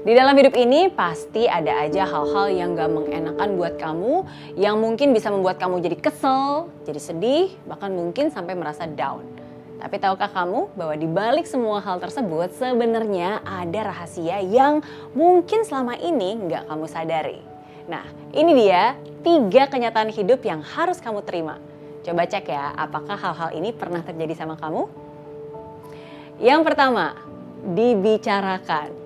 Di dalam hidup ini pasti ada aja hal-hal yang gak mengenakan buat kamu, yang mungkin bisa membuat kamu jadi kesel, jadi sedih, bahkan mungkin sampai merasa down. Tapi tahukah kamu bahwa di balik semua hal tersebut sebenarnya ada rahasia yang mungkin selama ini nggak kamu sadari. Nah, ini dia tiga kenyataan hidup yang harus kamu terima. Coba cek ya, apakah hal-hal ini pernah terjadi sama kamu? Yang pertama, dibicarakan.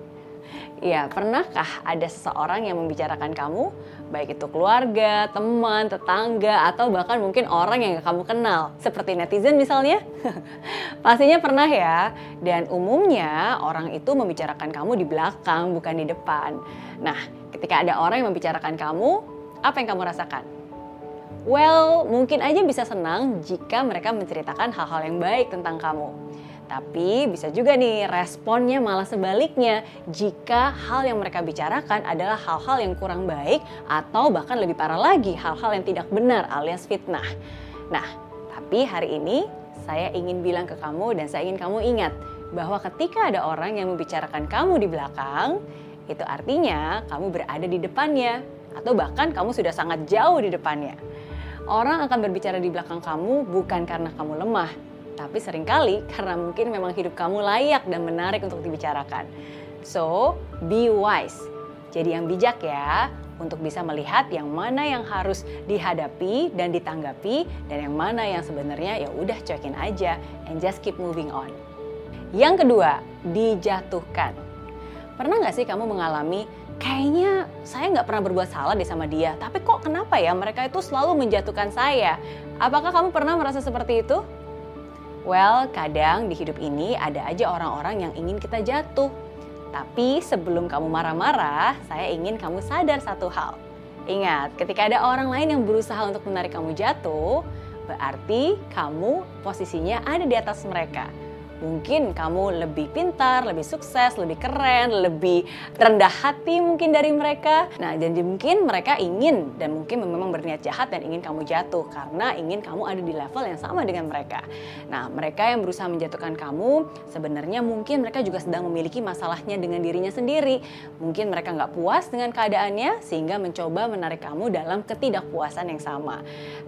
Ya, pernahkah ada seseorang yang membicarakan kamu, baik itu keluarga, teman, tetangga, atau bahkan mungkin orang yang kamu kenal, seperti netizen misalnya? Pastinya pernah ya, dan umumnya orang itu membicarakan kamu di belakang, bukan di depan. Nah, ketika ada orang yang membicarakan kamu, apa yang kamu rasakan? Well, mungkin aja bisa senang jika mereka menceritakan hal-hal yang baik tentang kamu tapi bisa juga nih responnya malah sebaliknya jika hal yang mereka bicarakan adalah hal-hal yang kurang baik atau bahkan lebih parah lagi hal-hal yang tidak benar alias fitnah. Nah, tapi hari ini saya ingin bilang ke kamu dan saya ingin kamu ingat bahwa ketika ada orang yang membicarakan kamu di belakang, itu artinya kamu berada di depannya atau bahkan kamu sudah sangat jauh di depannya. Orang akan berbicara di belakang kamu bukan karena kamu lemah, tapi sering kali karena mungkin memang hidup kamu layak dan menarik untuk dibicarakan. So, be wise. Jadi yang bijak ya untuk bisa melihat yang mana yang harus dihadapi dan ditanggapi dan yang mana yang sebenarnya ya udah cuekin aja and just keep moving on. Yang kedua, dijatuhkan. Pernah nggak sih kamu mengalami kayaknya saya nggak pernah berbuat salah deh sama dia, tapi kok kenapa ya mereka itu selalu menjatuhkan saya? Apakah kamu pernah merasa seperti itu? Well, kadang di hidup ini ada aja orang-orang yang ingin kita jatuh. Tapi sebelum kamu marah-marah, saya ingin kamu sadar satu hal. Ingat, ketika ada orang lain yang berusaha untuk menarik kamu jatuh, berarti kamu posisinya ada di atas mereka mungkin kamu lebih pintar, lebih sukses, lebih keren, lebih rendah hati mungkin dari mereka. Nah, jadi mungkin mereka ingin dan mungkin memang berniat jahat dan ingin kamu jatuh karena ingin kamu ada di level yang sama dengan mereka. Nah, mereka yang berusaha menjatuhkan kamu sebenarnya mungkin mereka juga sedang memiliki masalahnya dengan dirinya sendiri. Mungkin mereka nggak puas dengan keadaannya sehingga mencoba menarik kamu dalam ketidakpuasan yang sama.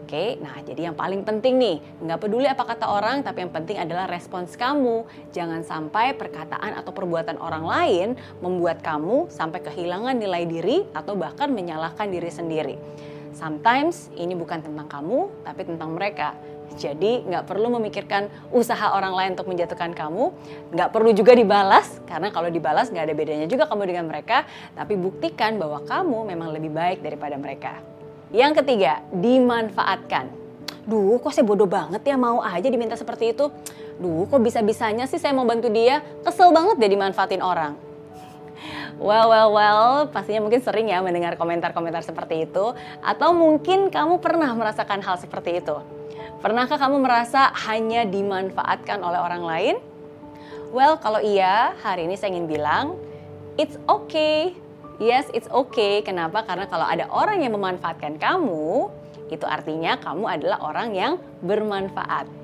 Oke, nah jadi yang paling penting nih, nggak peduli apa kata orang, tapi yang penting adalah respons kamu kamu. Jangan sampai perkataan atau perbuatan orang lain membuat kamu sampai kehilangan nilai diri atau bahkan menyalahkan diri sendiri. Sometimes ini bukan tentang kamu, tapi tentang mereka. Jadi nggak perlu memikirkan usaha orang lain untuk menjatuhkan kamu, nggak perlu juga dibalas karena kalau dibalas nggak ada bedanya juga kamu dengan mereka. Tapi buktikan bahwa kamu memang lebih baik daripada mereka. Yang ketiga, dimanfaatkan. Duh, kok saya bodoh banget ya mau aja diminta seperti itu. Duh, kok bisa-bisanya sih saya mau bantu dia? Kesel banget deh dimanfaatin orang. Well, well, well, pastinya mungkin sering ya mendengar komentar-komentar seperti itu. Atau mungkin kamu pernah merasakan hal seperti itu. Pernahkah kamu merasa hanya dimanfaatkan oleh orang lain? Well, kalau iya, hari ini saya ingin bilang, it's okay. Yes, it's okay. Kenapa? Karena kalau ada orang yang memanfaatkan kamu, itu artinya kamu adalah orang yang bermanfaat.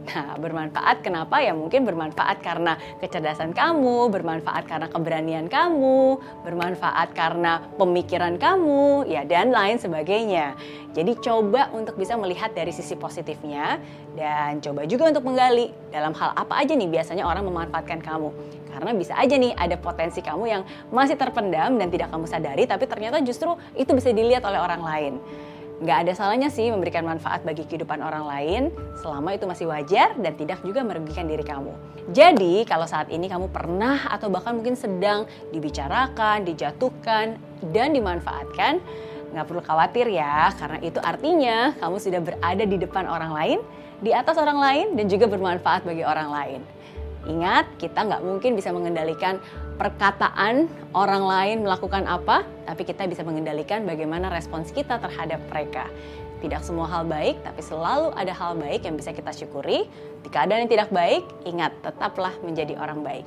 Nah, bermanfaat kenapa? Ya mungkin bermanfaat karena kecerdasan kamu, bermanfaat karena keberanian kamu, bermanfaat karena pemikiran kamu, ya dan lain sebagainya. Jadi coba untuk bisa melihat dari sisi positifnya dan coba juga untuk menggali dalam hal apa aja nih biasanya orang memanfaatkan kamu. Karena bisa aja nih ada potensi kamu yang masih terpendam dan tidak kamu sadari tapi ternyata justru itu bisa dilihat oleh orang lain. Nggak ada salahnya sih memberikan manfaat bagi kehidupan orang lain selama itu masih wajar dan tidak juga merugikan diri kamu. Jadi kalau saat ini kamu pernah atau bahkan mungkin sedang dibicarakan, dijatuhkan, dan dimanfaatkan, nggak perlu khawatir ya karena itu artinya kamu sudah berada di depan orang lain, di atas orang lain, dan juga bermanfaat bagi orang lain. Ingat, kita nggak mungkin bisa mengendalikan perkataan orang lain melakukan apa, tapi kita bisa mengendalikan bagaimana respons kita terhadap mereka. Tidak semua hal baik, tapi selalu ada hal baik yang bisa kita syukuri. Jika ada yang tidak baik, ingat tetaplah menjadi orang baik.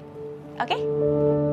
Oke? Okay?